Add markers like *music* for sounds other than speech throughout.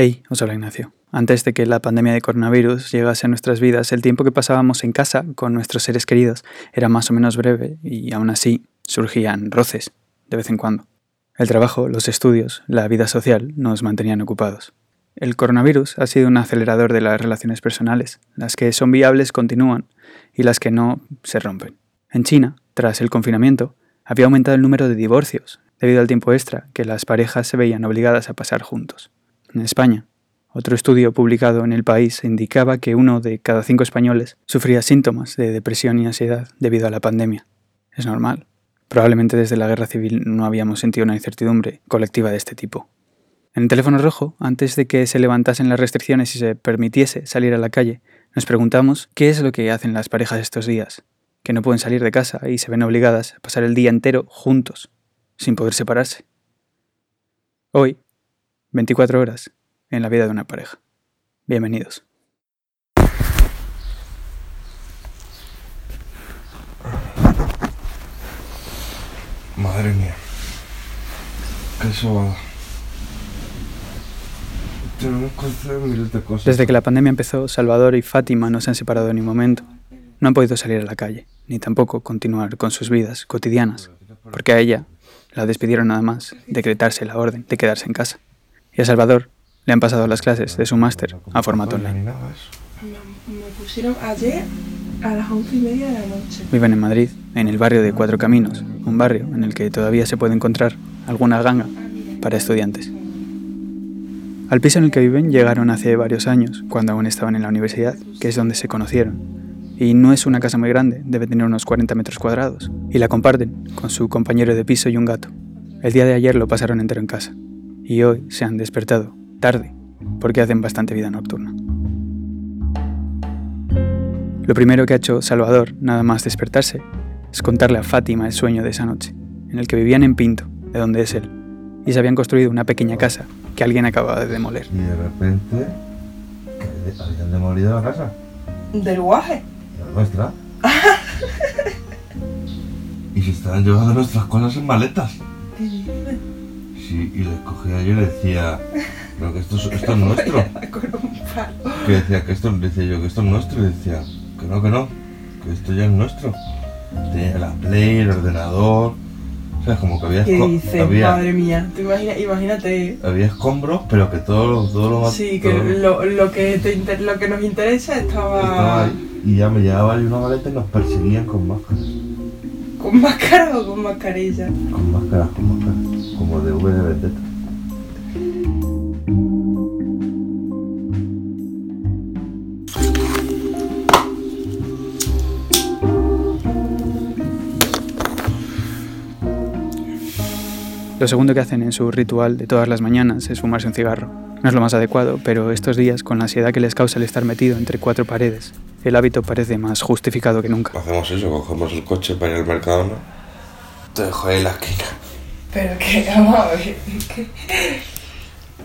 Hey, os habla Ignacio. Antes de que la pandemia de coronavirus llegase a nuestras vidas, el tiempo que pasábamos en casa con nuestros seres queridos era más o menos breve y aún así surgían roces de vez en cuando. El trabajo, los estudios, la vida social nos mantenían ocupados. El coronavirus ha sido un acelerador de las relaciones personales. Las que son viables continúan y las que no se rompen. En China, tras el confinamiento, había aumentado el número de divorcios debido al tiempo extra que las parejas se veían obligadas a pasar juntos. En España, otro estudio publicado en El País indicaba que uno de cada cinco españoles sufría síntomas de depresión y ansiedad debido a la pandemia. Es normal. Probablemente desde la guerra civil no habíamos sentido una incertidumbre colectiva de este tipo. En el teléfono rojo, antes de que se levantasen las restricciones y se permitiese salir a la calle, nos preguntamos qué es lo que hacen las parejas estos días, que no pueden salir de casa y se ven obligadas a pasar el día entero juntos, sin poder separarse. Hoy, 24 horas en la vida de una pareja. Bienvenidos. Madre mía. Qué sobada. Tenemos que hacer miles de cosas. Desde que la pandemia empezó, Salvador y Fátima no se han separado ni un momento. No han podido salir a la calle, ni tampoco continuar con sus vidas cotidianas, porque a ella la despidieron nada más decretarse la orden de quedarse en casa. Y a Salvador le han pasado las clases de su máster a formato online. me pusieron ayer a las once y media de la noche. Viven en Madrid, en el barrio de Cuatro Caminos, un barrio en el que todavía se puede encontrar alguna ganga para estudiantes. Al piso en el que viven llegaron hace varios años, cuando aún estaban en la universidad, que es donde se conocieron. Y no es una casa muy grande, debe tener unos 40 metros cuadrados, y la comparten con su compañero de piso y un gato. El día de ayer lo pasaron entero en casa, y hoy se han despertado, tarde, porque hacen bastante vida nocturna. Lo primero que ha hecho Salvador, nada más despertarse, es contarle a Fátima el sueño de esa noche, en el que vivían en Pinto, de donde es él, y se habían construido una pequeña casa que alguien acababa de demoler. Y de repente. habían demolido la casa. Del guaje. La nuestra. *laughs* y se estaban llevando nuestras cosas en maletas. ¿Qué dices? Sí, y les cogía yo y le decía. Pero que esto es, esto es *laughs* nuestro. Con un palo. Que decía que esto, decía yo que esto es nuestro. Y decía que no, que no. Que esto ya es nuestro. Tenía la play, el ordenador. O sea, como que había, ¿Qué esco- dices? había, Madre mía. Tú imagina- imagínate. había escombros, pero que todo lo, todo lo Sí, que todo- lo, lo, que te inter- lo que nos interesa estaba, estaba ahí. Y ya me llevaba ahí una maleta y nos perseguían con máscaras. Con máscara o con mascarilla. Con máscaras, con máscaras. Como de V de Vendetta. Lo segundo que hacen en su ritual de todas las mañanas es fumarse un cigarro. No es lo más adecuado, pero estos días, con la ansiedad que les causa el estar metido entre cuatro paredes, el hábito parece más justificado que nunca. Hacemos eso, cogemos el coche para ir al Mercadona. Te dejo ahí en la esquina. Pero que, vamos a ver.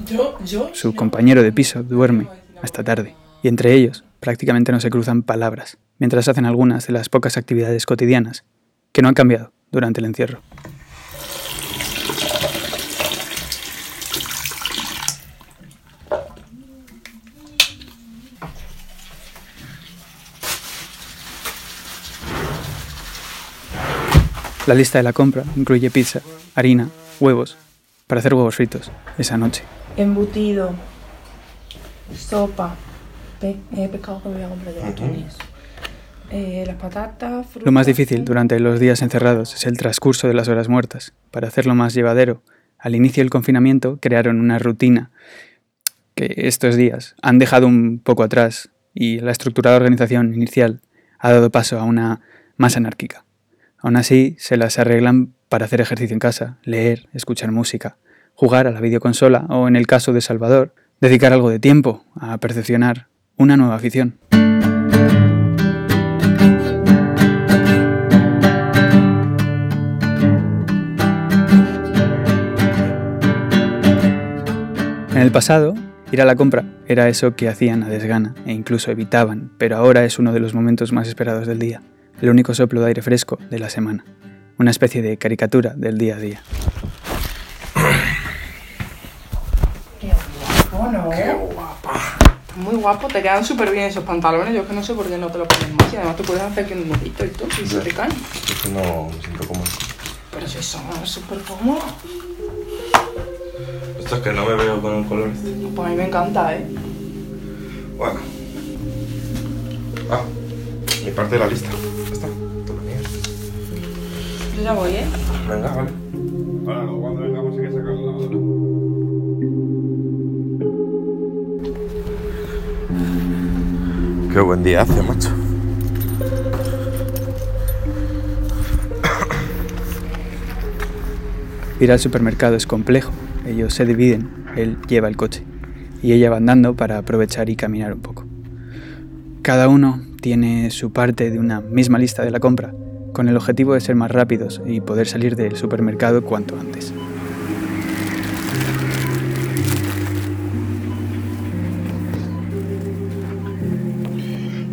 Yo, yo. Su compañero de piso duerme hasta tarde, y entre ellos prácticamente no se cruzan palabras, mientras hacen algunas de las pocas actividades cotidianas que no han cambiado durante el encierro. La lista de la compra incluye pizza, harina, huevos, para hacer huevos fritos esa noche. Embutido. Sopa. Pe eh, pescado que me voy a comprar de atunes. Eh, las patatas, frutas. Lo más difícil durante los días encerrados es el transcurso de las horas muertas. Para hacerlo más llevadero, al inicio del confinamiento crearon una rutina que estos días han dejado un poco atrás y la estructurada organización inicial ha dado paso a una más anárquica. Aún así, se las arreglan para hacer ejercicio en casa, leer, escuchar música, jugar a la videoconsola o, en el caso de Salvador, dedicar algo de tiempo a perfeccionar una nueva afición. En el pasado, ir a la compra era eso que hacían a desgana e incluso evitaban, pero ahora es uno de los momentos más esperados del día, el único soplo de aire fresco de la semana, una especie de caricatura del día a día. ¡Qué ¿eh? guapa! Muy guapo, te quedan súper bien esos pantalones. Yo es que no sé por qué no te lo pones más. Y además te puedes hacer aquí un nudito y todo, si se te caen. Es que no me siento cómodo. Pero si son súper cómodos. Esto es que no me veo con el color este. Pues a mí me encanta, ¿eh? Bueno. Ah, mi parte de la lista. Ya voy, ¿eh? Venga, vale. Ahora, luego cuando vengamos hay que sacar la lavadora. Qué buen día hace, macho. Ir al supermercado es complejo. Ellos se dividen. Él lleva el coche y ella va andando para aprovechar y caminar un poco. Cada uno tiene su parte de una misma lista de la compra, con el objetivo de ser más rápidos y poder salir del supermercado cuanto antes.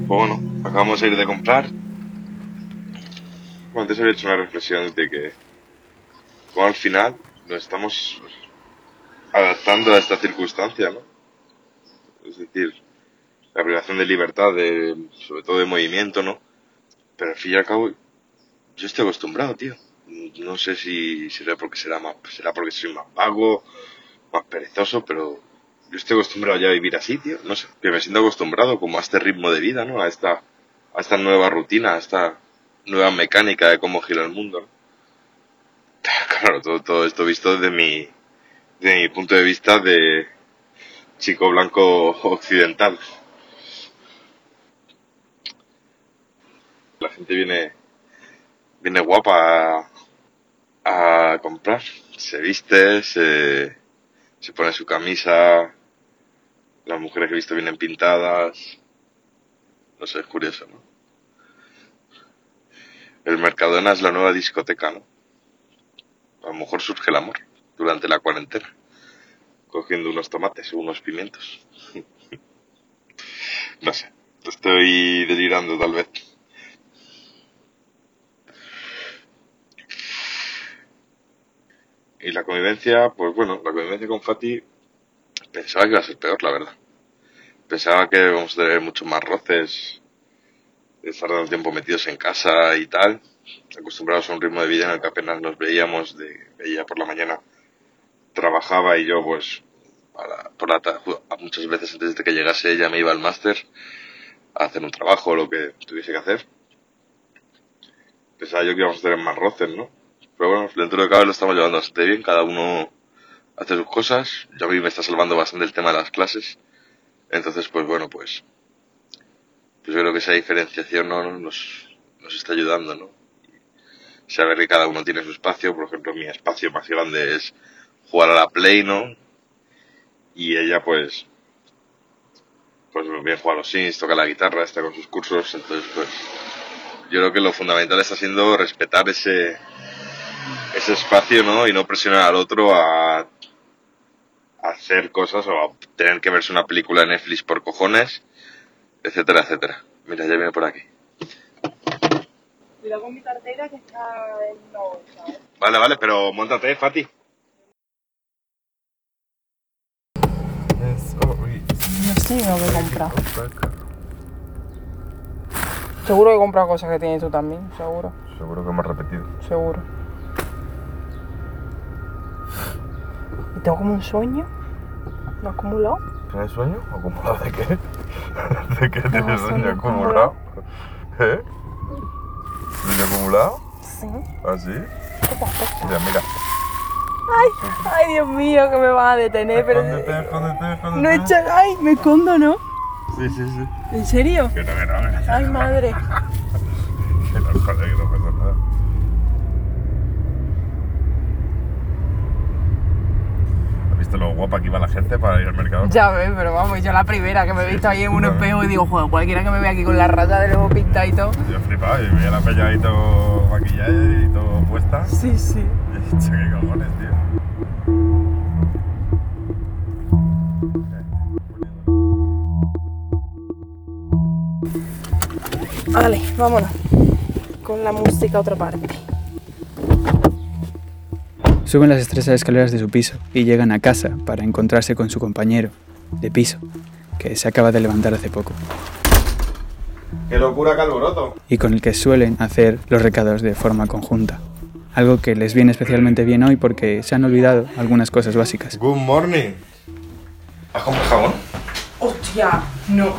Bueno, acabamos de ir de comprar. Bueno, antes había hecho una reflexión de que, al final, nos estamos adaptando a esta circunstancia, ¿no? Es decir, la privación de libertad, de, sobre todo de movimiento, ¿no? Pero al fin y al cabo, yo estoy acostumbrado, tío. No sé si será porque será más, será porque soy más vago, más perezoso, pero yo estoy acostumbrado ya a vivir así, tío. No sé, que me siento acostumbrado como a este ritmo de vida, ¿no? A esta, a esta nueva rutina, a esta nueva mecánica de cómo gira el mundo. ¿no? *laughs* Claro, todo, todo esto visto desde mi, desde mi punto de vista de chico blanco occidental. La gente viene, viene guapa a, comprar. Se viste, se, se pone su camisa. Las mujeres que he visto vienen pintadas. No sé, es curioso, ¿no? El Mercadona es la nueva discoteca, ¿no? A lo mejor surge el amor durante la cuarentena. Cogiendo unos tomates o unos pimientos. *laughs* no sé. Estoy delirando tal vez. Y la convivencia, pues bueno, la convivencia con Fati pensaba que iba a ser peor, la verdad. Pensaba que íbamos a tener muchos más roces, estar tanto tiempo metidos en casa y tal, acostumbrados a un ritmo de vida en el que apenas nos veíamos, de ella por la mañana trabajaba y yo pues a la- por la muchas veces antes de que llegase ella me iba al máster a hacer un trabajo o lo que tuviese que hacer. Pensaba yo que íbamos a tener más roces, ¿no? Pero bueno, dentro de cada lo estamos llevando bastante bien, cada uno hace sus cosas. Yo a mí me está salvando bastante el tema de las clases. Entonces, pues bueno, pues, pues yo creo que esa diferenciación ¿no? nos, nos está ayudando, ¿no? Saber que cada uno tiene su espacio, por ejemplo, mi espacio más grande es jugar a la Play, ¿no? Y ella, pues, pues bien juega los Sims, toca la guitarra, está con sus cursos, entonces, pues, yo creo que lo fundamental está siendo respetar ese, ese espacio, ¿no? Y no presionar al otro a, a hacer cosas o a tener que verse una película de Netflix por cojones, etcétera, etcétera. Mira, ya viene por aquí. Cuidado con mi cartera que está en una bolsa, ¿eh? Vale, vale, pero montate, Fati. No sé lo que he comprado. Seguro que he comprado cosas que tienes tú también, seguro, Seguro que hemos repetido. seguro. Y tengo como un sueño. ¿Me ha acumulado? ¿Tienes sueño? ¿Acumulado de qué? *laughs* ¿De qué tienes sueño acumulado? ¿Eh? ¿Sueño acumulado? Sí. ¿Ah, sí? ¿Qué te afecta? Mira, mira. Ay, ay, Dios mío, que me van a detener, pero... Escóndete, escóndete, escóndete. No hecho... Ay, me escondo, ¿no? Sí, sí, sí. ¿En serio? Que no, que no, que no. Ay, madre. *laughs* Que no, joder, que no pasa nada. ¿Has visto lo guapa que iba la gente para ir al mercado? Ya ves, pero vamos, yo la primera que me he visto ahí en un espejo y digo, joder, cualquiera que me vea aquí con la rata de luego pintada y todo. Yo flipaba y veía la peña ahí todo maquillada y todo puesta. Sí, sí. Y *laughs* he dicho, ¿qué cojones, tío? Vale, vámonos. Con la música a otra parte. Suben las estrechas escaleras de su piso y llegan a casa para encontrarse con su compañero, de piso, que se acaba de levantar hace poco ¡Qué locura, que alboroto! y con el que suelen hacer los recados de forma conjunta. Algo que les viene especialmente bien hoy porque se han olvidado algunas cosas básicas. Good morning. ¿Has comprado jabón? Hostia, no.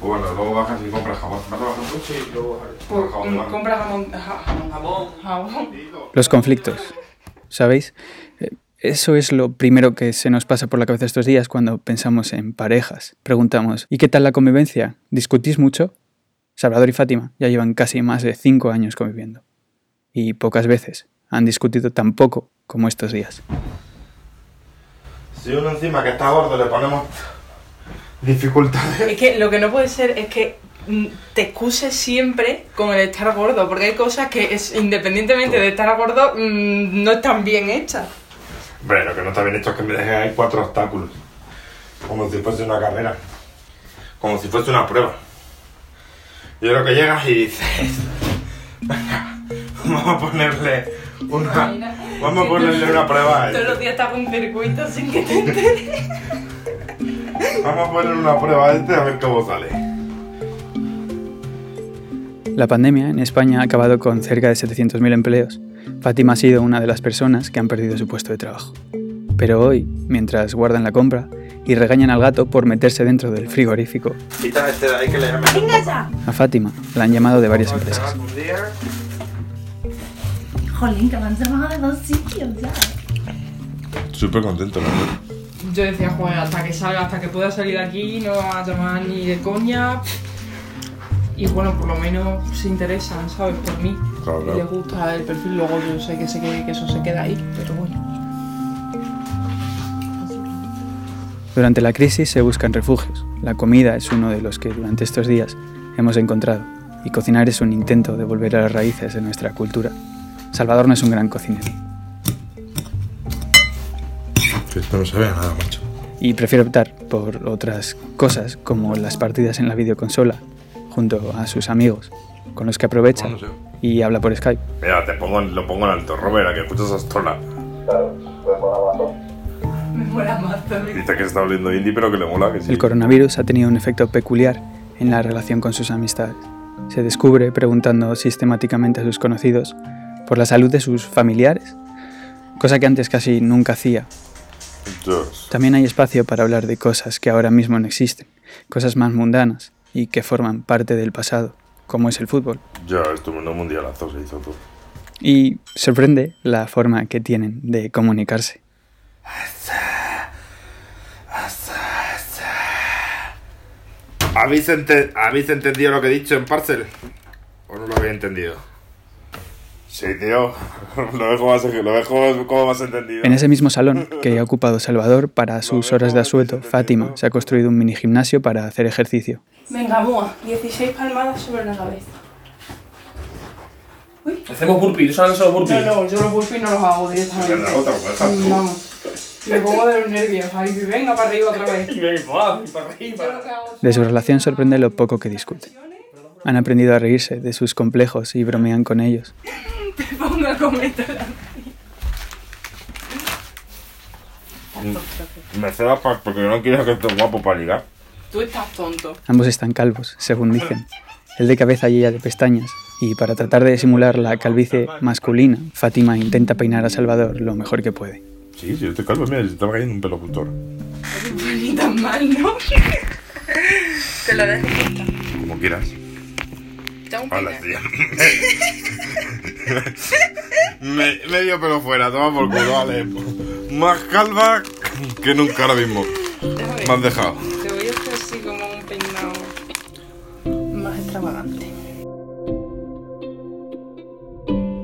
Bueno, luego bajas y compras jabón. Vas a bajar un coche y luego Pues, jabón. mm, ¿vale? compra jamón, ja- jamón, jabón, jabón. Los conflictos, ¿sabéis? Eh, Eso es lo primero que se nos pasa por la cabeza estos días cuando pensamos en parejas. Preguntamos, ¿y qué tal la convivencia? ¿Discutís mucho? Salvador y Fátima ya llevan casi más de cinco años conviviendo. Y pocas veces han discutido tan poco como estos días. Si uno encima que está gordo le ponemos dificultades. Es que lo que no puede ser es que te excuses siempre con el estar gordo, porque hay cosas que es, independientemente de estar gordo mm, no están bien hechas. Bueno, que no está bien hecho es que me dejes ahí cuatro obstáculos. Como si fuese una carrera. Como si fuese una prueba. Yo creo que llegas y dices. *laughs* Vamos a ponerle una. Vamos a ponerle una prueba a Todos los este. días estás con un circuito sin que te enteres. Vamos a ponerle una prueba a este a ver cómo sale. La pandemia en España ha acabado con cerca de 700.000 empleos. Fátima ha sido una de las personas que han perdido su puesto de trabajo. Pero hoy, mientras guardan la compra y regañan al gato por meterse dentro del frigorífico, este a Fátima la han llamado de varias empresas. Jolín, que me han llamado de dos sitios ya. Súper contento, la verdad. Yo decía, joder, hasta que salga, hasta que pueda salir de aquí, no van a llamar ni de coña. Y bueno, por lo menos se interesan, ¿sabes? Por mí. Claro, Y claro. les gusta el perfil, luego yo sé que, sé que, que eso se queda ahí, pero bueno. Durante la crisis se buscan refugios. La comida es uno de los que durante estos días hemos encontrado. Y cocinar es un intento de volver a las raíces de nuestra cultura. Salvador no es un gran cocinero Que esto no se ve nada, macho. y prefiere optar por otras cosas como las partidas en la videoconsola junto a sus amigos con los que aprovecha No sé. y habla por Skype. Mira, te pongo, lo pongo en alto, Robert, a que escuchas esa estola. Me mola más también. Dice que se está oliendo indie, pero que le mola, que sí. El coronavirus ha tenido un efecto peculiar en la relación con sus amistades. Se descubre preguntando sistemáticamente a sus conocidos por la salud de sus familiares, cosa que antes casi nunca hacía. Dios. También hay espacio para hablar de cosas que ahora mismo no existen, cosas más mundanas y que forman parte del pasado, como es el fútbol. Ya, estuvo en un mundialazo, se hizo todo. Y sorprende la forma que tienen de comunicarse. ¿Habéis, ente- ¿Habéis entendido lo que he dicho en Parcel? ¿O no lo habéis entendido? Sí, tío. *laughs* Lo dejo, más, lo dejo como más entendido. En ese mismo salón que ha ocupado Salvador para sus horas de asueto, Fátima se ha construido un mini gimnasio para hacer ejercicio. Venga, Mua, 16 palmadas sobre la cabeza. Hacemos burpees, ¿sabes los burpees? No, no, yo los burpees no los hago directamente. Vamos. Me pongo de los nervios, ahí venga para arriba otra vez. Y *laughs* venga, y para arriba. De su relación sorprende lo poco que discuten. Han aprendido a reírse de sus complejos y bromean con ellos. *laughs* Te pongo a comer toda Me cedas porque no quiero que estés guapo para ligar. Tú estás tonto. Ambos están calvos, según dicen. Él de cabeza y ella de pestañas. Y para tratar de simular la calvicie masculina, Fátima intenta peinar a Salvador lo mejor que puede. Sí, sí, yo estoy calvo, mira, se está cayendo un pelo. Pues ni tan mal, ¿no? *laughs* Te lo dejo. Como quieras. Tengo un Hola, tía. *laughs* Me, medio pelo fuera, toma por culo, vale. Más calva que nunca ahora mismo. Déjame. Me has dejado. Te voy a hacer así como un peinado más extravagante.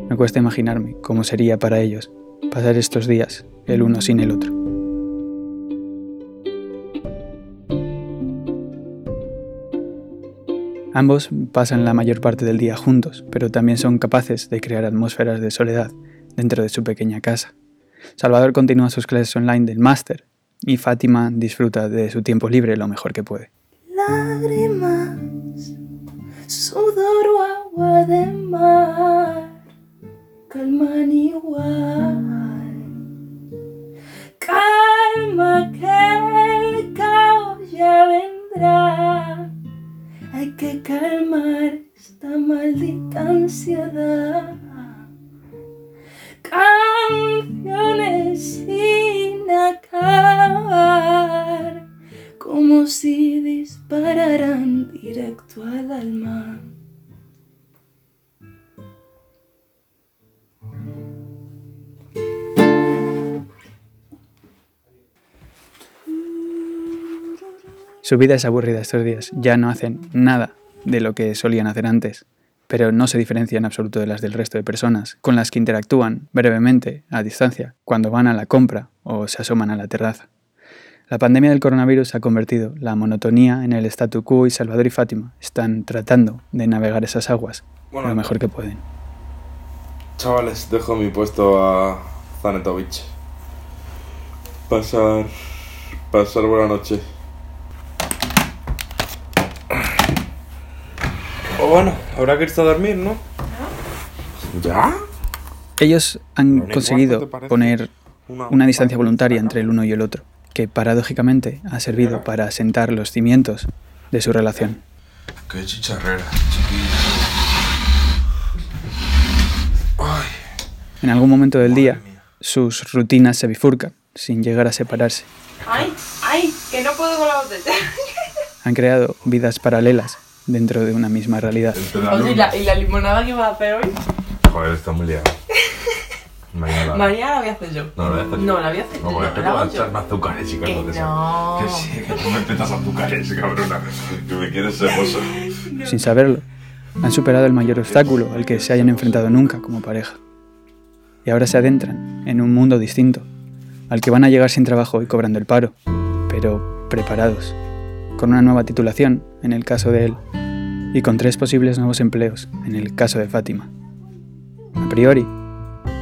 Me cuesta imaginarme cómo sería para ellos pasar estos días el uno sin el otro. Ambos pasan la mayor parte del día juntos, pero también son capaces de crear atmósferas de soledad dentro de su pequeña casa. Salvador continúa sus clases online del máster y Fátima disfruta de su tiempo libre lo mejor que puede. Su vida es aburrida estos días. Ya no hacen nada de lo que solían hacer antes, pero no se diferencia en absoluto de las del resto de personas, con las que interactúan brevemente, a distancia, cuando van a la compra o se asoman a la terraza. La pandemia del coronavirus ha convertido la monotonía en el statu quo y Salvador y Fátima están tratando de navegar esas aguas Bueno, lo mejor que pueden. Chavales, dejo mi puesto a Zanetovich. Pasar. Pasar buena noche. Bueno, habrá que irse a dormir, ¿no? ¿Ya? Ellos han conseguido poner una distancia voluntaria entre el uno y el otro, que paradójicamente ha servido para asentar los cimientos de su relación. Qué chicharrera, chiquillo. Ay, En algún momento del día, sus rutinas se bifurcan, sin llegar a separarse. Ay, ay, que no puedo con la botella. Han creado vidas paralelas dentro de una misma realidad. Oye, ¿y la, ¿y la limonada que vas a hacer hoy? Joder, está muy liado. *laughs* Mañana. Mañana la voy a hacer yo. No, la voy a hacer yo. No, la voy a hacer No, yo. es que echarme azúcares, chicas, Que no no. Que sí, que tú me petas azúcares, cabrona. Que me quieres ceboso. Sin saberlo, han superado el mayor obstáculo al que se hayan enfrentado nunca como pareja. Y ahora se adentran en un mundo distinto, al que van a llegar sin trabajo y cobrando el paro, pero preparados, con una nueva titulación en el caso de él, y con tres posibles nuevos empleos en el caso de Fátima. A priori,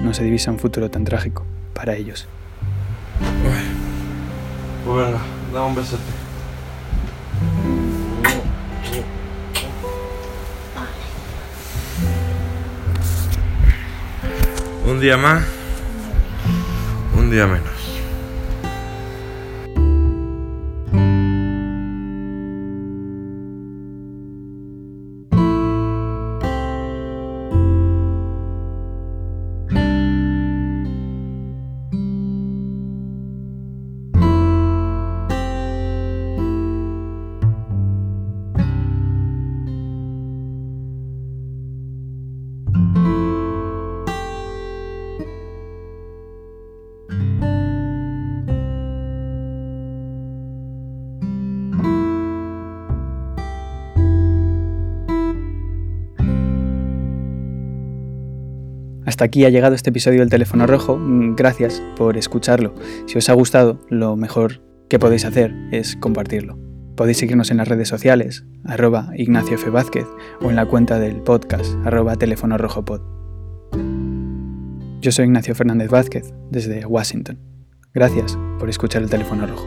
no se divisa un futuro tan trágico para ellos. Pues dame un besote. Un día más, un día menos. Hasta aquí ha llegado este episodio del teléfono rojo. Mm, Gracias por escucharlo. Si os ha gustado, lo mejor que podéis hacer es compartirlo. Podéis seguirnos en las redes sociales, arroba Ignacio F. Vázquez, o en la cuenta del podcast, arroba teléfono rojo pod. Yo soy Ignacio Fernández Vázquez, desde Washington. Gracias por escuchar el teléfono rojo.